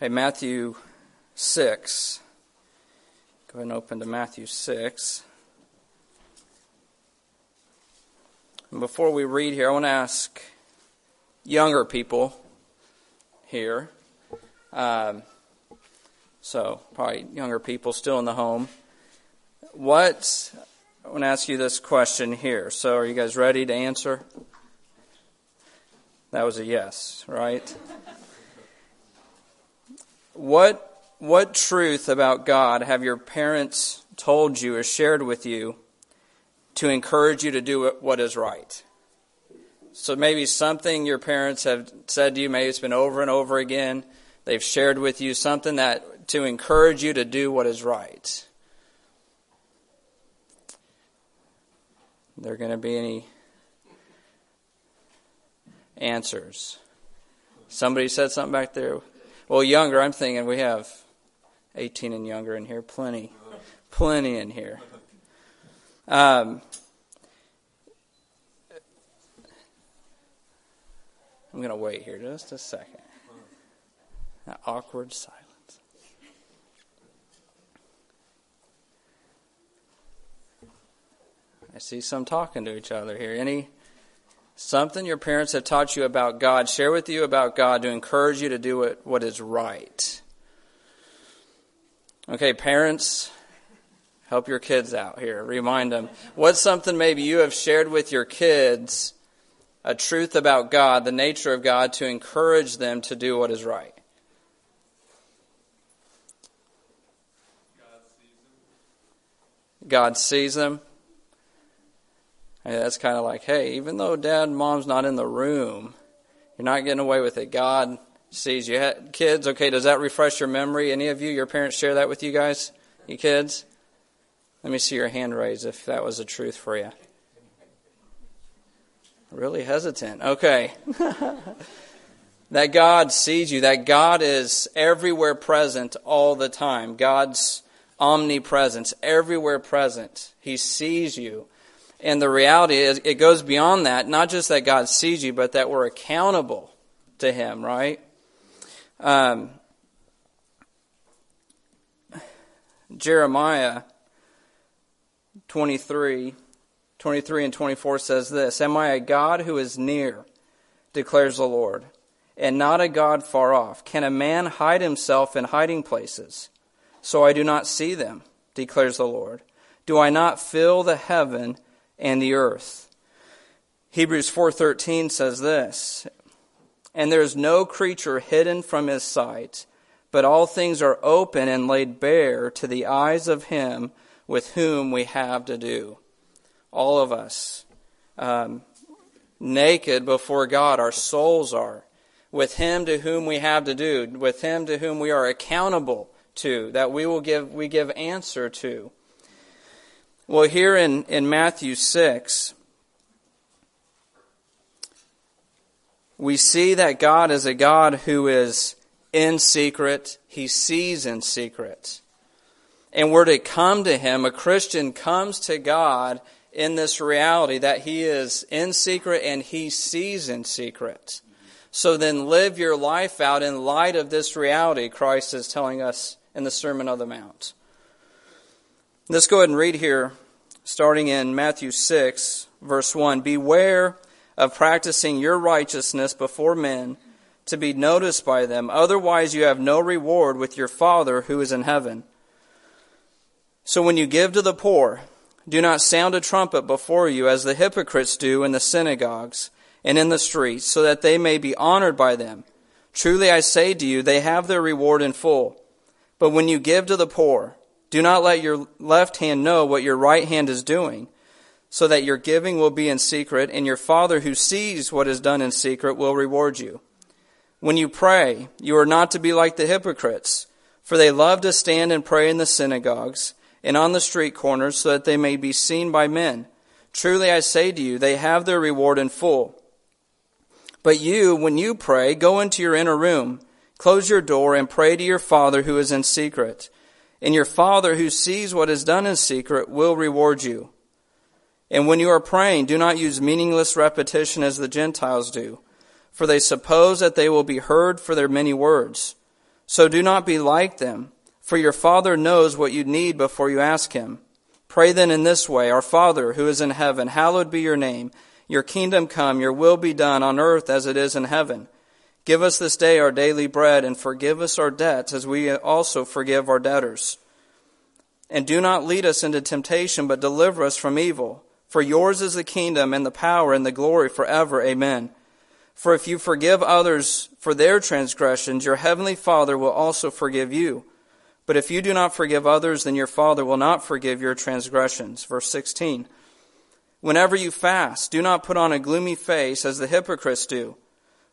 Hey, Matthew 6. Go ahead and open to Matthew 6. And before we read here, I want to ask younger people here. Um, so, probably younger people still in the home. What, I want to ask you this question here. So, are you guys ready to answer? That was a yes, right? What, what truth about God have your parents told you or shared with you to encourage you to do what is right? So maybe something your parents have said to you, maybe it's been over and over again. They've shared with you something that to encourage you to do what is right. There going to be any answers? Somebody said something back there. Well, younger, I'm thinking we have 18 and younger in here. Plenty. Plenty in here. Um, I'm going to wait here just a second. That awkward silence. I see some talking to each other here. Any something your parents have taught you about God, share with you about God to encourage you to do what, what is right. Okay, parents, help your kids out here. Remind them. What's something maybe you have shared with your kids, a truth about God, the nature of God, to encourage them to do what is right? God sees them. And that's kind of like, hey, even though dad and mom's not in the room, you're not getting away with it. God sees you. Kids, okay, does that refresh your memory? Any of you, your parents share that with you guys? You kids? Let me see your hand raised if that was the truth for you. Really hesitant. Okay. that God sees you, that God is everywhere present all the time. God's omnipresence, everywhere present. He sees you. And the reality is, it goes beyond that. Not just that God sees you, but that we're accountable to Him, right? Um, Jeremiah 23, 23 and 24 says this Am I a God who is near, declares the Lord, and not a God far off? Can a man hide himself in hiding places? So I do not see them, declares the Lord. Do I not fill the heaven and the earth. Hebrews 4:13 says this, and there is no creature hidden from his sight, but all things are open and laid bare to the eyes of him with whom we have to do. All of us, um, naked before God, our souls are, with him to whom we have to do, with him to whom we are accountable to, that we will give, we give answer to. Well, here in, in Matthew 6, we see that God is a God who is in secret, He sees in secret. And we're to come to Him. A Christian comes to God in this reality that He is in secret and He sees in secret. So then live your life out in light of this reality Christ is telling us in the Sermon on the Mount. Let's go ahead and read here, starting in Matthew 6, verse 1. Beware of practicing your righteousness before men to be noticed by them. Otherwise, you have no reward with your Father who is in heaven. So when you give to the poor, do not sound a trumpet before you as the hypocrites do in the synagogues and in the streets, so that they may be honored by them. Truly I say to you, they have their reward in full. But when you give to the poor, do not let your left hand know what your right hand is doing, so that your giving will be in secret, and your Father who sees what is done in secret will reward you. When you pray, you are not to be like the hypocrites, for they love to stand and pray in the synagogues and on the street corners, so that they may be seen by men. Truly I say to you, they have their reward in full. But you, when you pray, go into your inner room, close your door, and pray to your Father who is in secret and your Father who sees what is done in secret will reward you. And when you are praying, do not use meaningless repetition as the Gentiles do, for they suppose that they will be heard for their many words. So do not be like them, for your Father knows what you need before you ask Him. Pray then in this way Our Father, who is in heaven, hallowed be your name. Your kingdom come, your will be done on earth as it is in heaven. Give us this day our daily bread, and forgive us our debts as we also forgive our debtors. And do not lead us into temptation, but deliver us from evil. For yours is the kingdom, and the power, and the glory forever. Amen. For if you forgive others for their transgressions, your heavenly Father will also forgive you. But if you do not forgive others, then your Father will not forgive your transgressions. Verse 16. Whenever you fast, do not put on a gloomy face as the hypocrites do,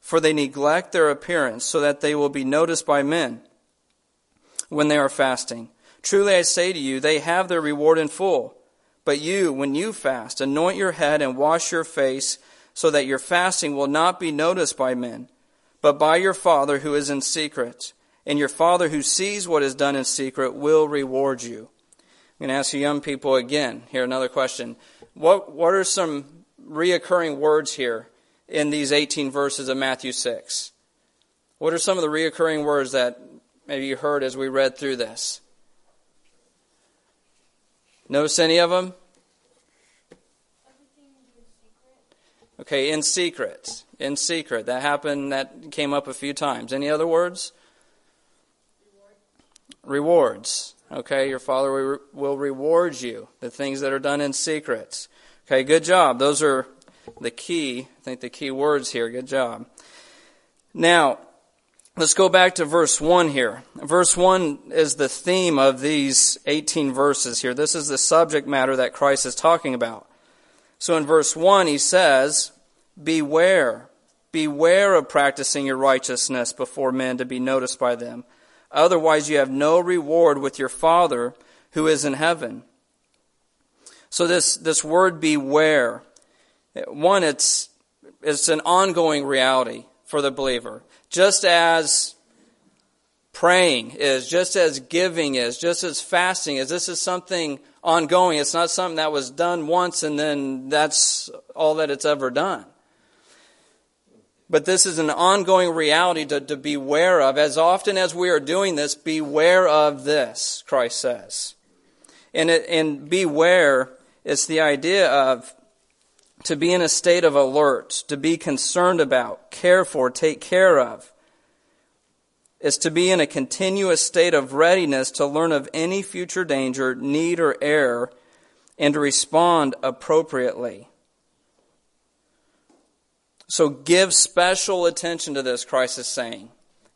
for they neglect their appearance so that they will be noticed by men when they are fasting. Truly I say to you, they have their reward in full. But you, when you fast, anoint your head and wash your face so that your fasting will not be noticed by men, but by your Father who is in secret. And your Father who sees what is done in secret will reward you. I'm going to ask you young people again. Here, another question. What, what are some reoccurring words here in these 18 verses of Matthew 6? What are some of the reoccurring words that maybe you heard as we read through this? Notice any of them? Okay, in secret. In secret. That happened, that came up a few times. Any other words? Rewards. Okay, your Father will reward you, the things that are done in secret. Okay, good job. Those are the key, I think the key words here. Good job. Now, let's go back to verse 1 here. Verse 1 is the theme of these 18 verses here. This is the subject matter that Christ is talking about. So in verse 1, he says, Beware, beware of practicing your righteousness before men to be noticed by them. Otherwise, you have no reward with your Father who is in heaven. So this, this word beware, one, it's, it's an ongoing reality for the believer. Just as praying is, just as giving is, just as fasting is, this is something ongoing. It's not something that was done once and then that's all that it's ever done. But this is an ongoing reality to, to beware of. As often as we are doing this, beware of this, Christ says. And, it, and beware it's the idea of to be in a state of alert, to be concerned about, care for, take care of is to be in a continuous state of readiness to learn of any future danger, need, or error, and to respond appropriately. So give special attention to this, Christ is saying.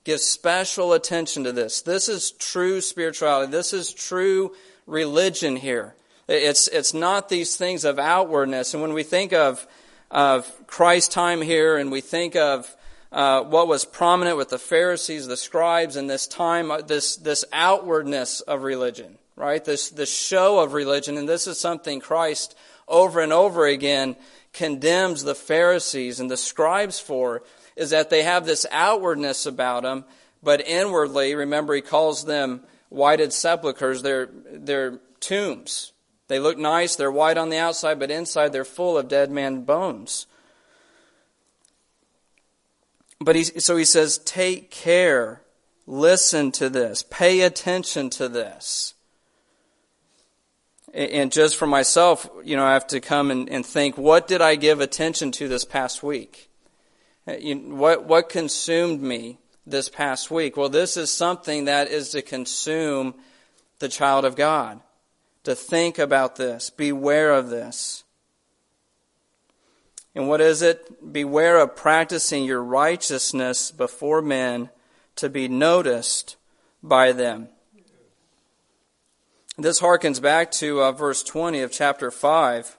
Give special attention to this. This is true spirituality. This is true religion here. It's, it's not these things of outwardness. And when we think of, of Christ's time here and we think of uh, what was prominent with the Pharisees, the scribes, in this time, uh, this, this outwardness of religion, right? This, this show of religion. And this is something Christ over and over again condemns the Pharisees and the scribes for, is that they have this outwardness about them, but inwardly, remember, he calls them whited sepulchres, they're, they're tombs. They look nice, they're white on the outside, but inside they're full of dead man bones. But he, so he says, take care, listen to this, pay attention to this. And just for myself, you know, I have to come and, and think, what did I give attention to this past week? Uh, what, what consumed me this past week? Well, this is something that is to consume the child of God. To think about this, beware of this. And what is it? Beware of practicing your righteousness before men to be noticed by them. This harkens back to uh, verse 20 of chapter 5,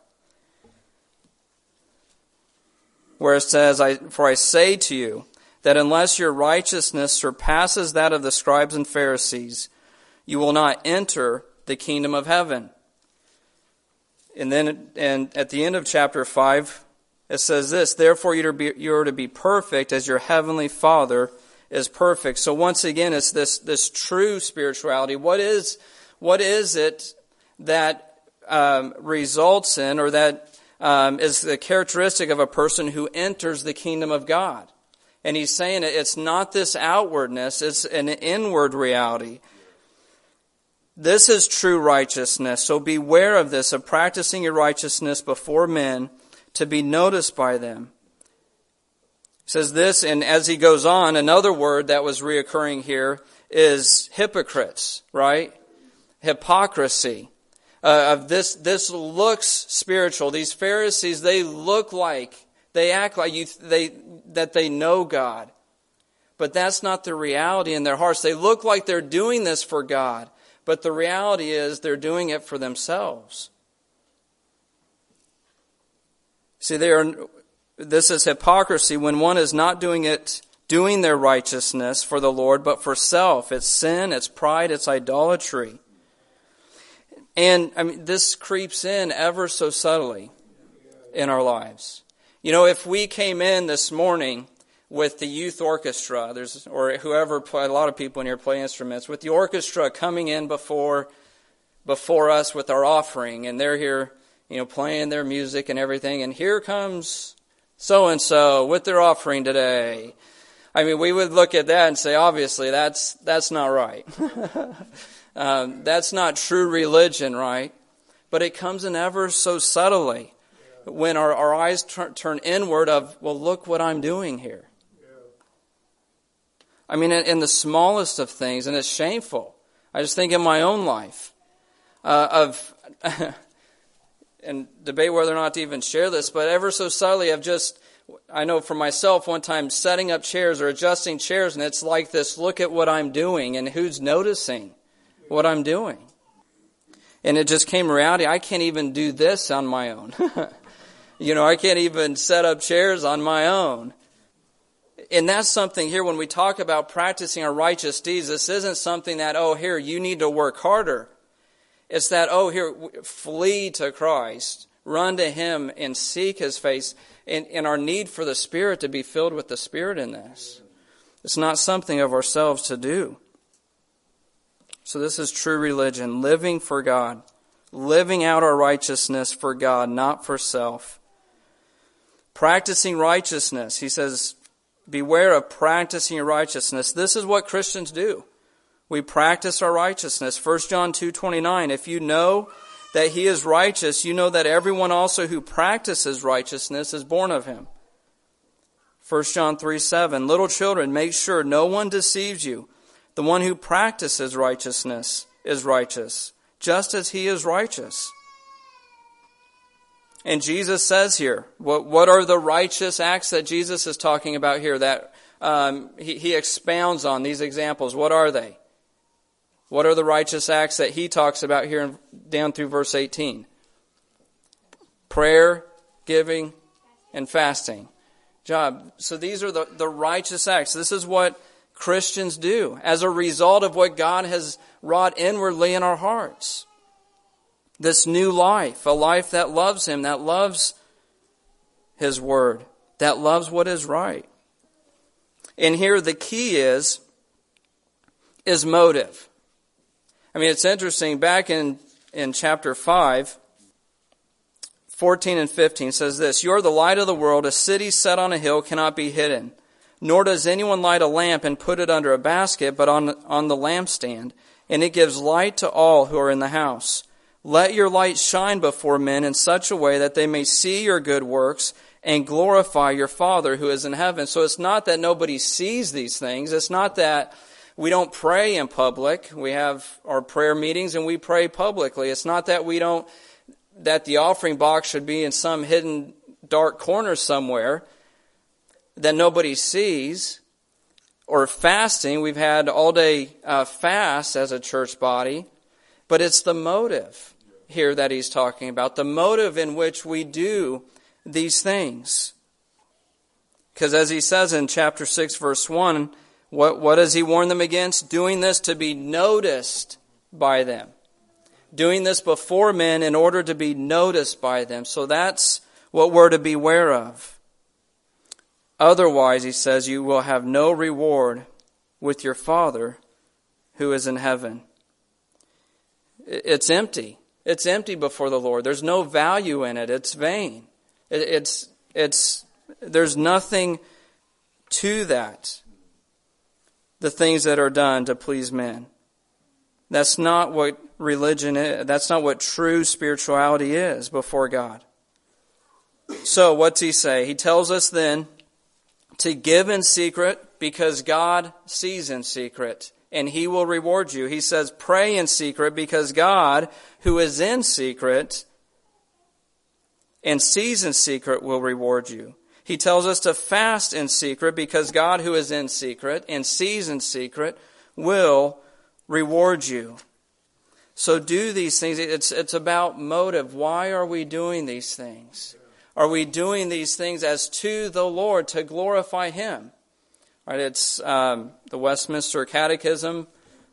where it says, I, For I say to you, that unless your righteousness surpasses that of the scribes and Pharisees, you will not enter the kingdom of heaven. And then and at the end of chapter 5, it says this, therefore you are, be, you are to be perfect as your heavenly Father is perfect. So once again, it's this, this true spirituality. What is, what is it that um, results in or that um, is the characteristic of a person who enters the kingdom of God? And he's saying it's not this outwardness, it's an inward reality. This is true righteousness. So beware of this, of practicing your righteousness before men to be noticed by them. He says this, and as he goes on, another word that was reoccurring here is hypocrites, right? Hypocrisy. Uh, of this, this looks spiritual. These Pharisees, they look like, they act like you, they, that they know God. But that's not the reality in their hearts. They look like they're doing this for God. But the reality is they're doing it for themselves. See, they are, this is hypocrisy when one is not doing it, doing their righteousness for the Lord, but for self. It's sin, it's pride, it's idolatry. And I mean, this creeps in ever so subtly in our lives. You know, if we came in this morning with the youth orchestra, there's or whoever play, a lot of people in here play instruments, with the orchestra coming in before before us with our offering, and they're here, you know, playing their music and everything, and here comes so and so with their offering today. I mean, we would look at that and say, obviously, that's that's not right. um, that's not true religion, right? But it comes in ever so subtly when our, our eyes turn, turn inward of, well, look what I'm doing here. I mean, in, in, the smallest of things, and it's shameful. I just think in my own life uh, of, and debate whether or not to even share this, but ever so subtly, I've just, I know for myself, one time setting up chairs or adjusting chairs, and it's like this look at what I'm doing, and who's noticing what I'm doing. And it just came reality. I can't even do this on my own. you know, I can't even set up chairs on my own and that's something here when we talk about practicing our righteous deeds, this isn't something that, oh, here, you need to work harder. It's that, oh, here, flee to Christ, run to Him and seek His face, and, and our need for the Spirit to be filled with the Spirit in this. It's not something of ourselves to do. So this is true religion, living for God, living out our righteousness for God, not for self. Practicing righteousness, he says, Beware of practicing your righteousness. This is what Christians do. We practice our righteousness. 1 John 2:29 If you know that he is righteous, you know that everyone also who practices righteousness is born of him. 1 John 3 7. Little children, make sure no one deceives you. The one who practices righteousness is righteous, just as he is righteous. And Jesus says here, what, what are the righteous acts that Jesus is talking about here that um, he, he expounds on these examples? What are they? What are the righteous acts that he talks about here in, down through verse 18? Prayer, giving, and fasting. Job. So these are the, the righteous acts. This is what Christians do as a result of what God has wrought inwardly in our hearts this new life, a life that loves Him, that loves His Word, that loves what is right. And here the key is, is motive. I mean, it's interesting. Back in, in chapter 5, 14 and 15 says this, You are the light of the world. A city set on a hill cannot be hidden. Nor does anyone light a lamp and put it under a basket, but on, on the lampstand, and it gives light to all who are in the house. Let your light shine before men in such a way that they may see your good works and glorify your Father who is in heaven. So it's not that nobody sees these things. It's not that we don't pray in public. We have our prayer meetings and we pray publicly. It's not that we don't, that the offering box should be in some hidden dark corner somewhere that nobody sees. Or fasting. We've had all day uh, fast as a church body. But it's the motive here that he's talking about, the motive in which we do these things. Because as he says in chapter 6, verse 1, what, what does he warn them against? Doing this to be noticed by them. Doing this before men in order to be noticed by them. So that's what we're to beware of. Otherwise, he says, you will have no reward with your Father who is in heaven. It's empty. It's empty before the Lord. There's no value in it. It's vain. It's, it's, there's nothing to that the things that are done to please men. That's not what religion is. That's not what true spirituality is before God. So, what's he say? He tells us then to give in secret because God sees in secret and he will reward you. He says, pray in secret because God, who is in secret and sees in secret, will reward you. He tells us to fast in secret because God, who is in secret and sees in secret, will reward you. So do these things. It's, it's about motive. Why are we doing these things? Are we doing these things as to the Lord to glorify Him? Right? It's um, the Westminster Catechism.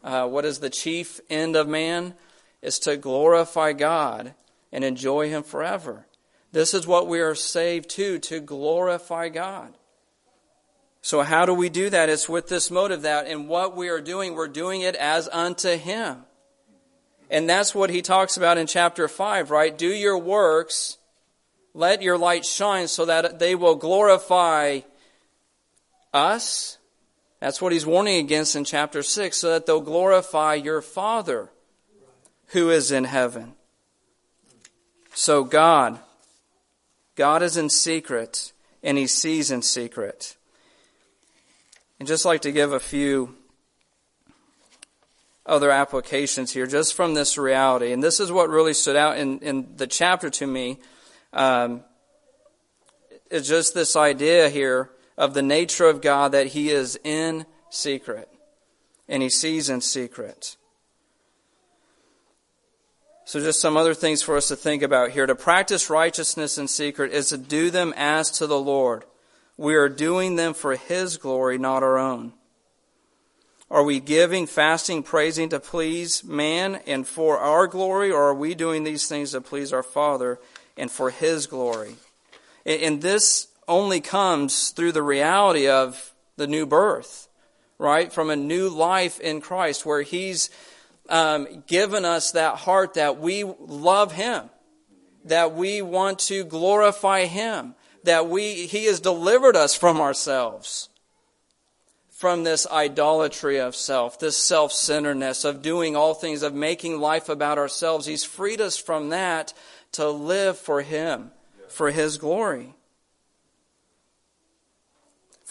Uh, what is the chief end of man? Is to glorify God and enjoy Him forever. This is what we are saved to, to glorify God. So how do we do that? It's with this motive that in what we are doing, we're doing it as unto Him. And that's what he talks about in chapter 5, right? Do your works, let your light shine so that they will glorify us. That's what he's warning against in chapter 6, so that they'll glorify your Father who is in heaven. So God, God is in secret and he sees in secret. And just like to give a few other applications here just from this reality. And this is what really stood out in, in the chapter to me. Um, it's just this idea here of the nature of God that He is in secret and He sees in secret. So, just some other things for us to think about here. To practice righteousness in secret is to do them as to the Lord. We are doing them for His glory, not our own. Are we giving, fasting, praising to please man and for our glory, or are we doing these things to please our Father and for His glory? And this only comes through the reality of the new birth, right? From a new life in Christ, where He's um, given us that heart that we love Him, that we want to glorify Him, that we He has delivered us from ourselves, from this idolatry of self, this self centeredness of doing all things, of making life about ourselves. He's freed us from that to live for Him, for His glory.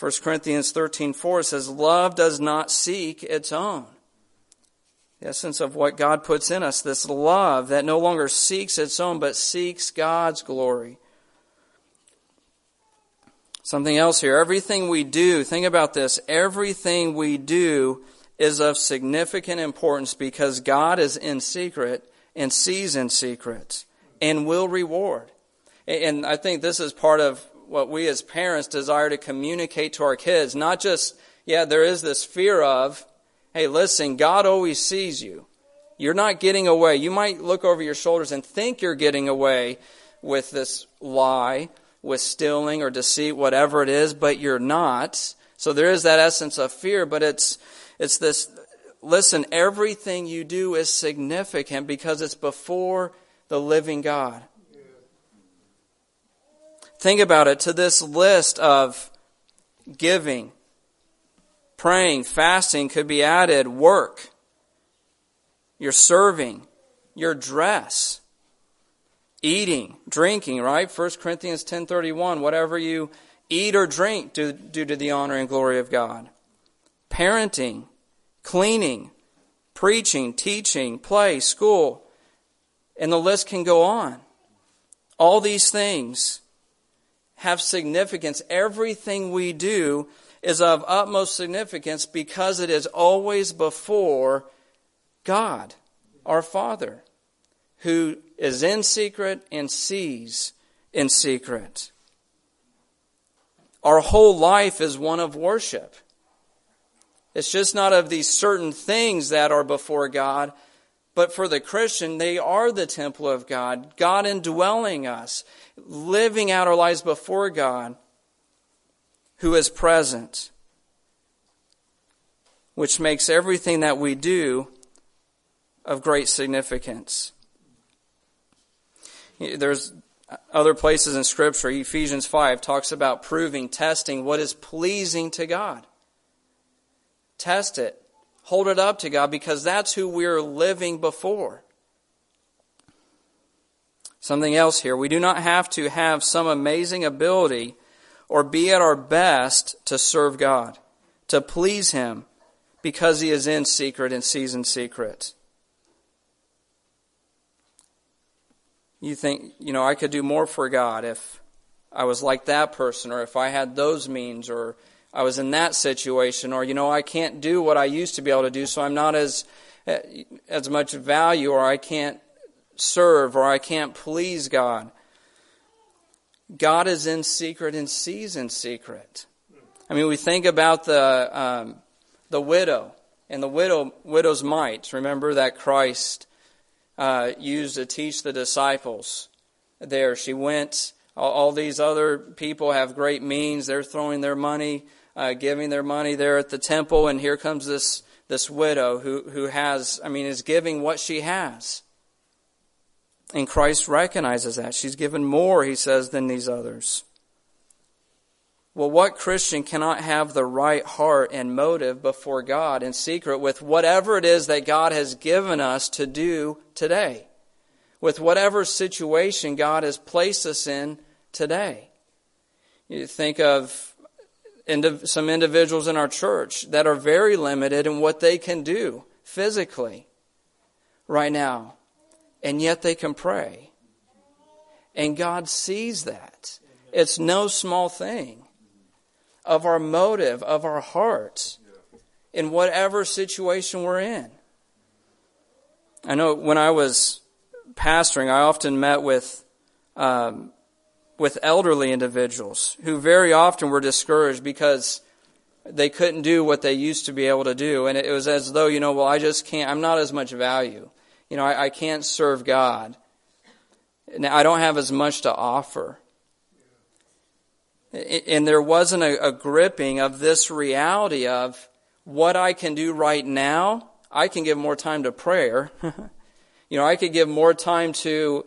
1 Corinthians 13:4 says love does not seek its own. The essence of what God puts in us, this love that no longer seeks its own but seeks God's glory. Something else here. Everything we do, think about this, everything we do is of significant importance because God is in secret and sees in secret and will reward. And I think this is part of what we as parents desire to communicate to our kids. Not just, yeah, there is this fear of, hey, listen, God always sees you. You're not getting away. You might look over your shoulders and think you're getting away with this lie, with stealing or deceit, whatever it is, but you're not. So there is that essence of fear, but it's, it's this, listen, everything you do is significant because it's before the living God. Think about it to this list of giving, praying, fasting could be added work, your serving, your dress, eating, drinking, right? 1 Corinthians 10:31, whatever you eat or drink due, due to the honor and glory of God. Parenting, cleaning, preaching, teaching, play, school, and the list can go on. All these things have significance. Everything we do is of utmost significance because it is always before God, our Father, who is in secret and sees in secret. Our whole life is one of worship. It's just not of these certain things that are before God, but for the Christian, they are the temple of God, God indwelling us, living out our lives before God, who is present, which makes everything that we do of great significance. There's other places in Scripture, Ephesians 5 talks about proving, testing what is pleasing to God. Test it. Hold it up to God because that's who we're living before. Something else here. We do not have to have some amazing ability or be at our best to serve God, to please Him, because He is in secret and sees in secret. You think, you know, I could do more for God if I was like that person, or if I had those means, or I was in that situation, or, you know, I can't do what I used to be able to do, so I'm not as, as much value, or I can't serve or I can't please God. God is in secret and sees in secret. I mean, we think about the um, the widow and the widow widow's mite. Remember that Christ uh, used to teach the disciples. There, she went. All, all, these other people have great means. They're throwing their money, uh, giving their money there at the temple, and here comes this this widow who who has. I mean, is giving what she has. And Christ recognizes that. She's given more, he says, than these others. Well, what Christian cannot have the right heart and motive before God in secret with whatever it is that God has given us to do today? With whatever situation God has placed us in today? You think of some individuals in our church that are very limited in what they can do physically right now and yet they can pray. And God sees that. It's no small thing of our motive, of our hearts, in whatever situation we're in. I know when I was pastoring, I often met with um, with elderly individuals who very often were discouraged because they couldn't do what they used to be able to do, and it was as though you know, well, I just can't. I'm not as much value you know, I, I can't serve God. Now, I don't have as much to offer. And there wasn't a, a gripping of this reality of what I can do right now. I can give more time to prayer. you know, I could give more time to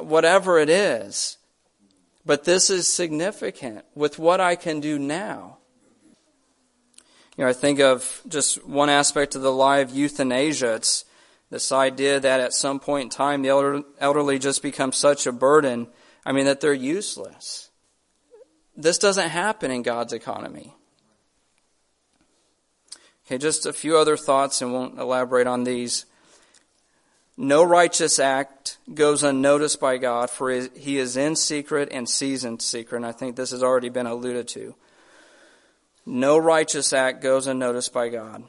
whatever it is. But this is significant with what I can do now. You know, I think of just one aspect of the live euthanasia. It's this idea that at some point in time the elderly just become such a burden, I mean, that they're useless. This doesn't happen in God's economy. Okay, just a few other thoughts and won't elaborate on these. No righteous act goes unnoticed by God, for he is in secret and sees in secret. And I think this has already been alluded to. No righteous act goes unnoticed by God.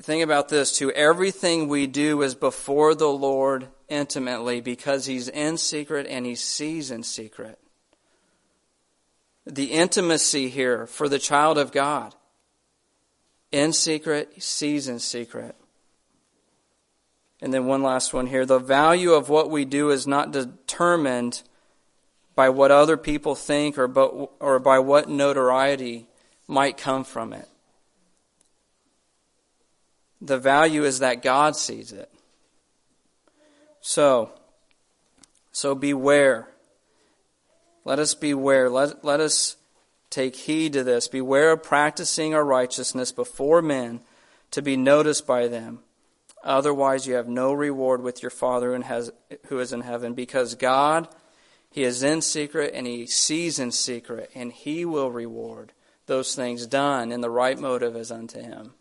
Think about this too. Everything we do is before the Lord intimately because He's in secret and He sees in secret. The intimacy here for the child of God. In secret, sees in secret. And then one last one here. The value of what we do is not determined by what other people think or, but, or by what notoriety might come from it. The value is that God sees it. So, so beware. Let us beware. Let, let us take heed to this. Beware of practicing our righteousness before men to be noticed by them. Otherwise, you have no reward with your Father who is in heaven, because God, He is in secret and He sees in secret, and He will reward those things done in the right motive as unto Him.